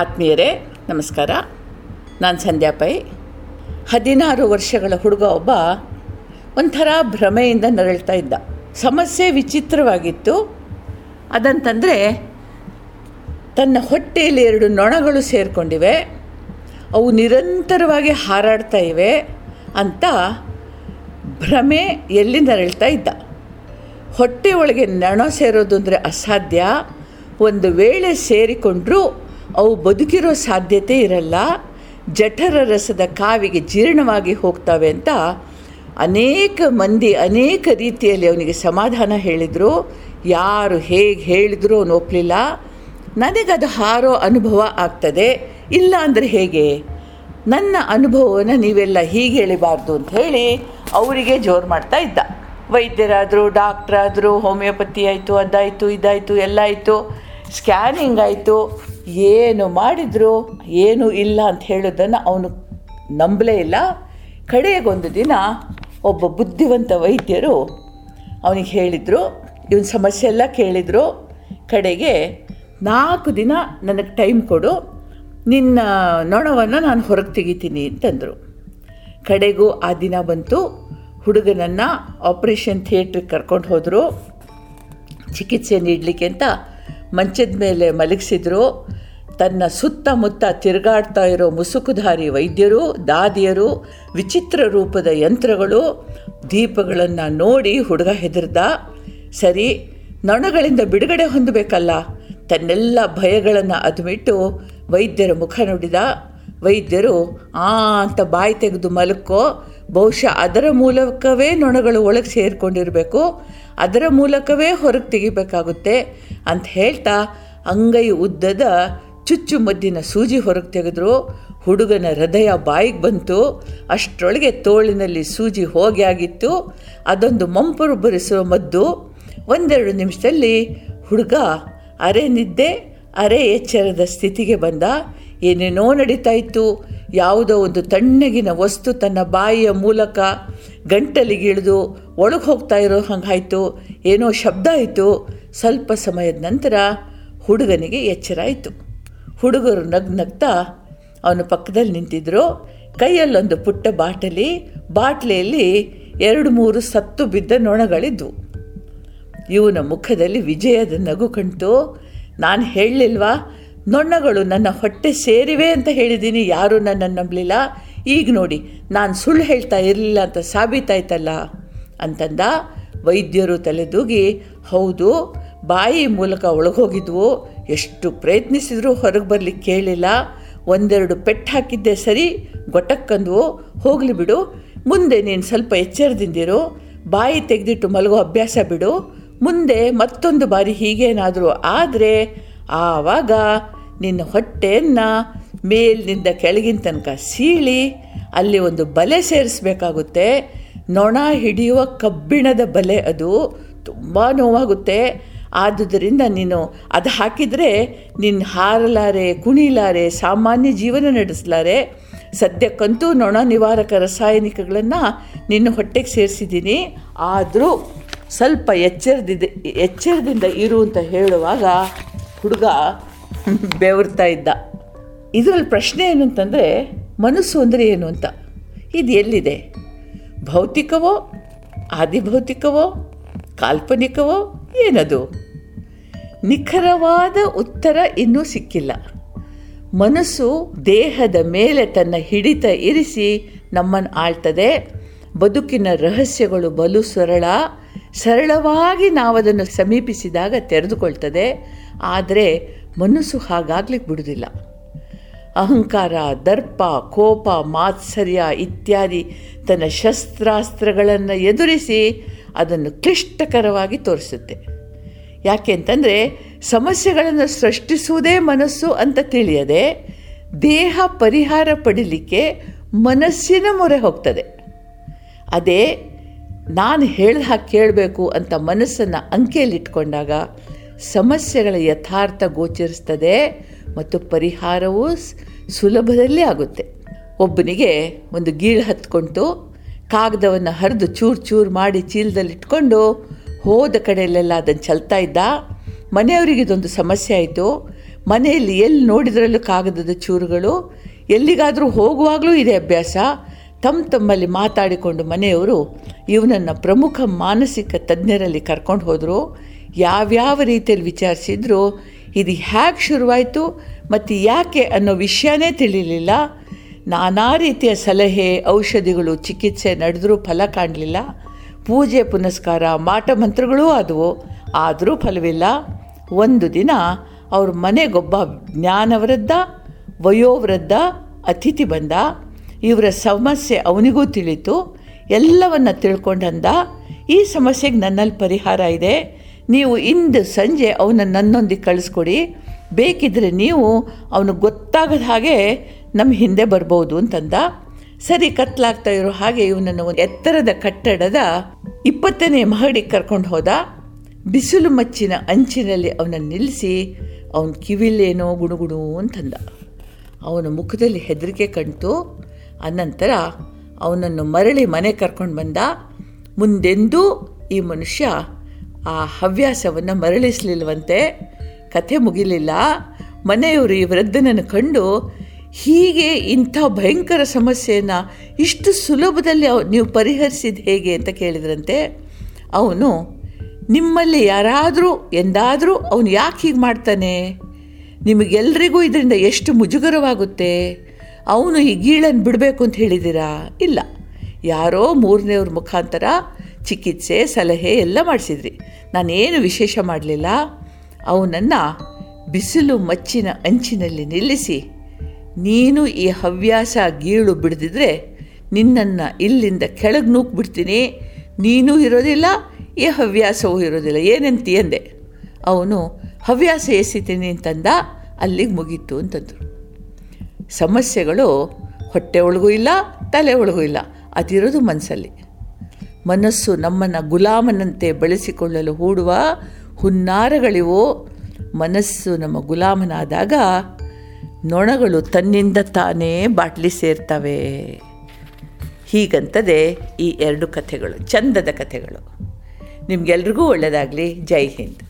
ಆತ್ಮೀಯರೇ, ನಮಸ್ಕಾರ. ನಾನು ಸಂಧ್ಯಾ ಪೈ. ಹದಿನಾರು ವರ್ಷಗಳ ಹುಡುಗ ಒಬ್ಬ ಒಂಥರ ಭ್ರಮೆಯಿಂದ ನರಳ್ತಾ ಇದ್ದ. ಸಮಸ್ಯೆ ವಿಚಿತ್ರವಾಗಿತ್ತು. ಅದಂತಂದರೆ ತನ್ನ ಹೊಟ್ಟೆಯಲ್ಲಿ ಎರಡು ನೊಣಗಳು ಸೇರಿಕೊಂಡಿವೆ. ಅವು ನಿರಂತರವಾಗಿ ಹಾರಾಡ್ತಾ ಇವೆ ಅಂತ ಭ್ರಮೆ ಎಲ್ಲಿ ನರಳ್ತಾ ಇದ್ದ. ಹೊಟ್ಟೆ ಒಳಗೆ ನೊಣ ಸೇರೋದು ಅಂದರೆ ಅಸಾಧ್ಯ. ಒಂದು ವೇಳೆ ಸೇರಿಕೊಂಡ್ರೂ ಅವು ಬದುಕಿರೋ ಸಾಧ್ಯತೆ ಇರಲ್ಲ. ಜಠರ ರಸದ ಕಾವಿಗೆ ಜೀರ್ಣವಾಗಿ ಹೋಗ್ತವೆ ಅಂತ ಅನೇಕ ಮಂದಿ ಅನೇಕ ರೀತಿಯಲ್ಲಿ ಅವನಿಗೆ ಸಮಾಧಾನ ಹೇಳಿದರು. ಯಾರು ಹೇಗೆ ಹೇಳಿದ್ರು ಅವನು ಒಪ್ಪಲಿಲ್ಲ ನನಗದು ಹಾರೋ ಅನುಭವ ಆಗ್ತದೆ. ಇಲ್ಲ ಅಂದರೆ ಹೇಗೆ? ನನ್ನ ಅನುಭವವನ್ನು ನೀವೆಲ್ಲ ಹೀಗೆ ಹೇಳಿಬಾರ್ದು ಅಂತ ಹೇಳಿ ಅವರಿಗೆ ಜೋರು ಮಾಡ್ತಾ ಇದ್ದ. ವೈದ್ಯರಾದರು, ಡಾಕ್ಟ್ರಾದರು, ಹೋಮಿಯೋಪತಿ ಆಯಿತು, ಅದಾಯಿತು, ಇದಾಯಿತು, ಎಲ್ಲ ಆಯಿತು. ಸ್ಕ್ಯಾನಿಂಗ್ ಆಯಿತು. ಏನು ಮಾಡಿದ್ರು ಏನು ಇಲ್ಲ ಅಂತ ಹೇಳೋದನ್ನು ಅವನು ನಂಬಲೇ ಇಲ್ಲ. ಕಡೆಗೊಂದು ದಿನ ಒಬ್ಬ ಬುದ್ಧಿವಂತ ವೈದ್ಯರು ಅವನಿಗೆ ಹೇಳಿದರು, ಇವನ ಸಮಸ್ಯೆ ಎಲ್ಲ ಕೇಳಿದರು. ಕಡೆಗೆ ನಾಲ್ಕು ದಿನ ನನಗೆ ಟೈಮ್ ಕೊಡು. ನಿನ್ನ ನೊಣವನ್ನು ನಾನು ಹೊರಗೆ ತೆಗಿತೀನಿ ಅಂತಂದರು. ಕಡೆಗೂ ಆ ದಿನ ಬಂತು. ಹುಡುಗನನ್ನು ಆಪ್ರೇಷನ್ ಥಿಯೇಟ್ರಿಗೆ ಕರ್ಕೊಂಡು ಹೋದರು. ಚಿಕಿತ್ಸೆ ನೀಡಲಿಕ್ಕೆ ಅಂತ ಮಂಚದ ಮೇಲೆ ಮಲಗಿಸಿದ್ರು. ತನ್ನ ಸುತ್ತಮುತ್ತ ತಿರುಗಾಡ್ತಾ ಇರೋ ಮುಸುಕುಧಾರಿ ವೈದ್ಯರು, ದಾದಿಯರು, ವಿಚಿತ್ರ ರೂಪದ ಯಂತ್ರಗಳು, ದೀಪಗಳನ್ನು ನೋಡಿ ಹುಡುಗ ಹೆದರ್ದ, ಸರಿ, ನೊಣಗಳಿಂದ ಬಿಡುಗಡೆ ಹೊಂದಬೇಕಲ್ಲ, ತನ್ನೆಲ್ಲ ಭಯಗಳನ್ನು ಅದುಮಿಟ್ಟು ವೈದ್ಯರ ಮುಖ ನೋಡಿದ, ವೈದ್ಯರು, ಆ, ಅಂತ ಬಾಯಿ ತೆಗೆದು ಮಲಕ್ಕೋ ಬಹುಶಃ ಅದರ ಮೂಲಕವೇ ನೊಣಗಳು ಒಳಗೆ ಸೇರಿಕೊಂಡಿರಬೇಕು, ಅದರ ಮೂಲಕವೇ ಹೊರಗೆ ತೆಗಿಬೇಕಾಗುತ್ತೆ, ಅಂತ ಹೇಳ್ತಾ ಅಂಗೈ ಉದ್ದದ ಚುಚ್ಚು ಮದ್ದಿನ ಸೂಜಿ ಹೊರಗೆ ತೆಗೆದ್ರು, ಹುಡುಗನ ಹೃದಯ ಬಾಯಿಗೆ ಬಂತು, ಅಷ್ಟರೊಳಗೆ ತೋಳಿನಲ್ಲಿ ಸೂಜಿ ಹೋಗಿ ಆಗಿತ್ತು, ಅದೊಂದು ಮಂಪರು ಬರಿಸುವ ಮದ್ದು. ಒಂದೆರಡು ನಿಮಿಷದಲ್ಲಿ ಹುಡುಗ ಅರೆ ನಿದ್ದೆ, ಅರೆ ಎಚ್ಚರದ ಸ್ಥಿತಿಗೆ ಬಂದ. ಏನೇನೋ ನಡೀತಾ ಇತ್ತು ಯಾವುದೋ ಒಂದು ತಣ್ಣಗಿನ ವಸ್ತು ತನ್ನ ಬಾಯಿಯ ಮೂಲಕ ಗಂಟಲಿಗೆ ಇಳಿದು ಒಳಗೆ ಹೋಗ್ತಾ ಇರೋ ಹಂಗಾಯಿತು. ಏನೋ ಶಬ್ದ ಆಯಿತು. ಸ್ವಲ್ಪ ಸಮಯದ ನಂತರ ಹುಡುಗನಿಗೆ ಎಚ್ಚರ ಆಯಿತು. ಹುಡುಗರು ನಗ್ ನಗ್ತಾ ಅವನ ಪಕ್ಕದಲ್ಲಿ ನಿಂತಿದ್ದರು ಕೈಯಲ್ಲೊಂದು ಪುಟ್ಟ ಬಾಟಲಿ, ಬಾಟ್ಲಿಯಲ್ಲಿ ಎರಡು ಮೂರು ಸತ್ತು ಬಿದ್ದ ನೊಣಗಳಿದ್ವು. ಇವನ ಮುಖದಲ್ಲಿ ವಿಜಯದ ನಗು ಕಣ್ತು ನಾನು ಹೇಳಲಿಲ್ವಾ ನೊಣ್ಣಗಳು ನನ್ನ ಹೊಟ್ಟೆ ಸೇರಿವೆ ಅಂತ ಹೇಳಿದ್ದೀನಿ ಯಾರೂ ನನ್ನ ನಂಬಲಿಲ್ಲ. ಈಗ ನೋಡಿ, ನಾನು ಸುಳ್ಳು ಹೇಳ್ತಾ ಇರಲಿಲ್ಲ ಅಂತ ಸಾಬೀತಾಯ್ತಲ್ಲ? ಅಂತಂದ. ವೈದ್ಯರು ತಲೆದೂಗಿ, ಹೌದು ಬಾಯಿ ಮೂಲಕ ಒಳಗೋಗಿದ್ವು. ಎಷ್ಟು ಪ್ರಯತ್ನಿಸಿದರೂ ಹೊರಗೆ ಬರಲಿಕ್ಕೆ ಕೇಳಿಲ್ಲ. ಒಂದೆರಡು ಪೆಟ್ಟು ಹಾಕಿದ್ದೆ ಸರಿ, ಗೊಟಕ್ಕಂದ್ವು. ಹೋಗಲಿ ಬಿಡು. ಮುಂದೆ ನೀನು ಸ್ವಲ್ಪ ಎಚ್ಚರದಿಂದಿರು. ಬಾಯಿ ತೆಗೆದಿಟ್ಟು ಮಲಗೋ ಅಭ್ಯಾಸ ಬಿಡು. ಮುಂದೆ ಮತ್ತೊಂದು ಬಾರಿ ಹೀಗೇನಾದರೂ ಆದರೆ ಆವಾಗ ನಿನ್ನ ಹೊಟ್ಟೆಯನ್ನು ಮೇಲಿನಿಂದ ಕೆಳಗಿನ ತನಕ ಸೀಳಿ, ಅಲ್ಲಿ ಒಂದು ಬಲೆ ಸೇರಿಸಬೇಕಾಗುತ್ತೆ. ನೊಣ ಹಿಡಿಯುವ ಕಬ್ಬಿಣದ ಬಲೆ ಅದು. ತುಂಬ ನೋವಾಗುತ್ತೆ. ಆದುದರಿಂದ ನೀನು ಅದು ಹಾಕಿದರೆ ನಿನ್ನ ಹಾರಲಾರೆ, ಕುಣಿಲಾರೆ, ಸಾಮಾನ್ಯ ಜೀವನ ನಡೆಸಲಾರೆ. ಸದ್ಯಕ್ಕಂತೂ ನೊಣ ನಿವಾರಕ ರಾಸಾಯನಿಕಗಳನ್ನು ನಿನ್ನ ಹೊಟ್ಟೆಗೆ ಸೇರಿಸಿದ್ದೀನಿ. ಆದರೂ ಸ್ವಲ್ಪ ಎಚ್ಚರದಿದೆ, ಎಚ್ಚರದಿಂದ ಇರು ಅಂತ ಹೇಳುವಾಗ ಹುಡುಗ ಬೆವರ್ತಾ ಇದ್ದ. ಇದರಲ್ಲಿ ಪ್ರಶ್ನೆ ಏನು ಅಂತಂದರೆ ಮನಸ್ಸು ಅಂದರೆ ಏನು ಅಂತ. ಇದು ಎಲ್ಲಿದೆ? ಭೌತಿಕವೋ, ಆದಿಭೌತಿಕವೋ, ಕಾಲ್ಪನಿಕವೋ ಏನದು? ನಿಖರವಾದ ಉತ್ತರ ಇನ್ನೂ ಸಿಕ್ಕಿಲ್ಲ. ಮನಸ್ಸು ದೇಹದ ಮೇಲೆ ತನ್ನ ಹಿಡಿತ ಇರಿಸಿ ನಮ್ಮನ್ನು ಆಳ್ತದೆ. ಬದುಕಿನ ರಹಸ್ಯಗಳು ಬಲು ಸರಳ. ಸರಳವಾಗಿ ನಾವದನ್ನು ಸಮೀಪಿಸಿದಾಗ ತೆರೆದುಕೊಳ್ತದೆ. ಆದರೆ ಮನಸ್ಸು ಹಾಗಾಗ್ಲಿಕ್ಕೆ ಬಿಡುವುದಿಲ್ಲ ಅಹಂಕಾರ, ದರ್ಪ, ಕೋಪ, ಮಾತ್ಸರ್ಯ ಇತ್ಯಾದಿ ತನ್ನ ಶಸ್ತ್ರಾಸ್ತ್ರಗಳನ್ನು ಎದುರಿಸಿ ಅದನ್ನು ಕ್ಲಿಷ್ಟಕರವಾಗಿ ತೋರಿಸುತ್ತೆ. ಯಾಕೆ ಅಂತಂದರೆ ಸಮಸ್ಯೆಗಳನ್ನು ಸೃಷ್ಟಿಸುವುದೇ ಮನಸ್ಸು ಅಂತ ತಿಳಿಯದೆ ದೇಹ ಪರಿಹಾರ ಪಡೀಲಿಕ್ಕೆ ಮನಸ್ಸಿನ ಮೊರೆ ಹೋಗ್ತದೆ. ಅದೇ ನಾನು ಹೇಳಿದ ಕೇಳಬೇಕು ಅಂತ ಮನಸ್ಸನ್ನು ಅಂಕೆಯಲ್ಲಿಟ್ಕೊಂಡಾಗ ಸಮಸ್ಯೆಗಳ ಯಥಾರ್ಥ ಗೋಚರಿಸ್ತದೆ ಮತ್ತು ಪರಿಹಾರವೂ ಸುಲಭದಲ್ಲಿ ಆಗುತ್ತೆ. ಒಬ್ಬನಿಗೆ ಒಂದು ಗೀಳು ಹತ್ಕೊಂಡು ಕಾಗದವನ್ನು ಹರಿದು ಚೂರು ಚೂರು ಮಾಡಿ ಚೀಲದಲ್ಲಿಟ್ಕೊಂಡು ಹೋದ ಕಡೆಯಲ್ಲೆಲ್ಲ ಅದನ್ನು ಚಲ್ತಾ ಇದ್ದ. ಮನೆಯವರಿಗೆ ಇದೊಂದು ಸಮಸ್ಯೆ ಆಯಿತು. ಮನೆಯಲ್ಲಿ ಎಲ್ಲಿ ನೋಡಿದ್ರಲ್ಲೂ ಕಾಗದದ ಚೂರುಗಳು, ಎಲ್ಲಿಗಾದರೂ ಹೋಗುವಾಗಲೂ ಇದೆ ಅಭ್ಯಾಸ. ತಮ್ಮ ತಮ್ಮಲ್ಲಿ ಮಾತಾಡಿಕೊಂಡು ಮನೆಯವರು ಇವನನ್ನು ಪ್ರಮುಖ ಮಾನಸಿಕ ತಜ್ಞರಲ್ಲಿ ಕರ್ಕೊಂಡು ಹೋದರು. ಯಾವ್ಯಾವ ರೀತಿಯಲ್ಲಿ ವಿಚಾರಿಸಿದ್ರು, ಇದು ಹೇಗೆ ಶುರುವಾಯಿತು, ಮತ್ತು ಯಾಕೆ ಅನ್ನೋ ವಿಷಯನೇ ತಿಳಿಲಿಲ್ಲ. ನಾನಾ ರೀತಿಯ ಸಲಹೆ, ಔಷಧಿಗಳು, ಚಿಕಿತ್ಸೆ ನಡೆದರೂ ಫಲ ಕಾಣಲಿಲ್ಲ. ಪೂಜೆ, ಪುನಸ್ಕಾರ, ಮಾಟ ಮಂತ್ರಗಳೂ ಆದವು. ಆದರೂ ಫಲವಿಲ್ಲ. ಒಂದು ದಿನ ಅವ್ರ ಮನೆಗೊಬ್ಬ ಜ್ಞಾನವೃದ್ಧ, ವಯೋವೃದ್ಧ, ಅತಿಥಿ ಬಂದ. ಇವರ ಸಮಸ್ಯೆ ಅವನಿಗೂ ತಿಳಿತು. ಎಲ್ಲವನ್ನು ತಿಳ್ಕೊಂಡಂದ ಈ ಸಮಸ್ಯೆಗೆ ನನ್ನಲ್ಲಿ ಪರಿಹಾರ ಇದೆ. ನೀವು ಇಂದು ಸಂಜೆ ಅವನ ನನ್ನೊಂದಿಗೆ ಕಳಿಸ್ಕೊಡಿ. ಬೇಕಿದ್ದರೆ ನೀವು ಅವನಿಗೆ ಗೊತ್ತಾಗದ ಹಾಗೆ ನಮ್ಮ ಹಿಂದೆ ಬರ್ಬೋದು ಅಂತಂದ, ಸರಿ, ಕತ್ಲಾಗ್ತಾ ಇರೋ ಹಾಗೆ ಇವನನ್ನು ಒಂದು ಎತ್ತರದ ಕಟ್ಟಡದ ಇಪ್ಪತ್ತನೇ ಮಹಡಿಗೆ ಕರ್ಕೊಂಡು ಹೋದ. ಬಿಸಿಲು ಮಚ್ಚಿನ ಅಂಚಿನಲ್ಲಿ ಅವನನ್ನು ನಿಲ್ಲಿಸಿ, ಅವನ ಕಿವಿಲೇನೋ ಗುಣುಗುಣು ಅಂತಂದ. ಅವನ ಮುಖದಲ್ಲಿ ಹೆದರಿಕೆ ಕಣ್ತು ಅನಂತರ ಅವನನ್ನು ಮರಳಿ ಮನೆ ಕರ್ಕೊಂಡು ಬಂದ. ಮುಂದೆಂದೂ ಈ ಮನುಷ್ಯ ಆ ಹವ್ಯಾಸವನ್ನು ಮರಳಿಸಲಿಲ್ವಂತೆ. ಕಥೆ ಮುಗಿಲಿಲ್ಲ. ಮನೆಯವರು ಈ ವೃದ್ಧನನ್ನು ಕಂಡು ಹೀಗೆ ಇಂಥ ಭಯಂಕರ ಸಮಸ್ಯೆಯನ್ನು ಇಷ್ಟು ಸುಲಭದಲ್ಲಿ ನೀವು ಪರಿಹರಿಸಿದ ಹೇಗೆ ಅಂತ ಕೇಳಿದ್ರಂತೆ, ಅವನು, ನಿಮ್ಮಲ್ಲಿ ಯಾರಾದರೂ, ಎಂದಾದರೂ ಅವನು ಯಾಕೆ ಹೀಗೆ ಮಾಡ್ತಾನೆ? ನಿಮಗೆಲ್ರಿಗೂ ಇದರಿಂದ ಎಷ್ಟು ಮುಜುಗರವಾಗುತ್ತೆ? ಅವನು ಈ ಗೀಳನ್ನು ಬಿಡಬೇಕು ಅಂತ ಹೇಳಿದ್ದೀರಾ? ಇಲ್ಲ. ಯಾರೋ ಮೂರನೇವ್ರ ಮುಖಾಂತರ ಚಿಕಿತ್ಸೆ, ಸಲಹೆ ಎಲ್ಲ ಮಾಡಿಸಿದ್ರಿ. ನಾನೇನು ವಿಶೇಷ ಮಾಡಲಿಲ್ಲ? ಅವನನ್ನು ಬಿಸಿಲು ಮಚ್ಚಿನ ಅಂಚಿನಲ್ಲಿ ನಿಲ್ಲಿಸಿ ನೀನು ಈ ಹವ್ಯಾಸ ಗೀಳು ಬಿಡದಿದ್ರೆ ನಿನ್ನನ್ನು ಇಲ್ಲಿಂದ ಕೆಳಗೆ ನೂಕ್ಬಿಡ್ತೀನಿ. ನೀನೂ ಇರೋದಿಲ್ಲ, ಈ ಹವ್ಯಾಸವೂ ಇರೋದಿಲ್ಲ. ಏನಂತಿ ಅಂದೆ? ಅವನು, ಹವ್ಯಾಸ ಎಸಿತೀನಿ ಅಂತಂದ, ಅಲ್ಲಿಗೆ ಮುಗೀತು ಅಂತಂದರು. ಸಮಸ್ಯೆಗಳು ಹೊಟ್ಟೆ ಒಳಗೂ ಇಲ್ಲ, ತಲೆ ಒಳಗೂ ಇಲ್ಲ. ಅದಿರೋದು ಮನಸ್ಸಲ್ಲಿ ಮನಸ್ಸು ನಮ್ಮನ್ನು ಗುಲಾಮನಂತೆ ಬಳಸಿಕೊಳ್ಳಲು ಹೂಡುವ ಹುನ್ನಾರಗಳಿವು, ಮನಸ್ಸು ನಮ್ಮ ಗುಲಾಮನಾದಾಗ ನೊಣಗಳು ತನ್ನಿಂದ ತಾನೇ ಬಾಟ್ಲಿ ಸೇರ್ತವೆ. ಹೀಗಂತದೆ ಈ ಎರಡು ಕಥೆಗಳು ಚಂದದ ಕಥೆಗಳು. ನಿಮಗೆಲ್ರಿಗೂ ಒಳ್ಳೆಯದಾಗಲಿ ಜೈ ಹಿಂದ್.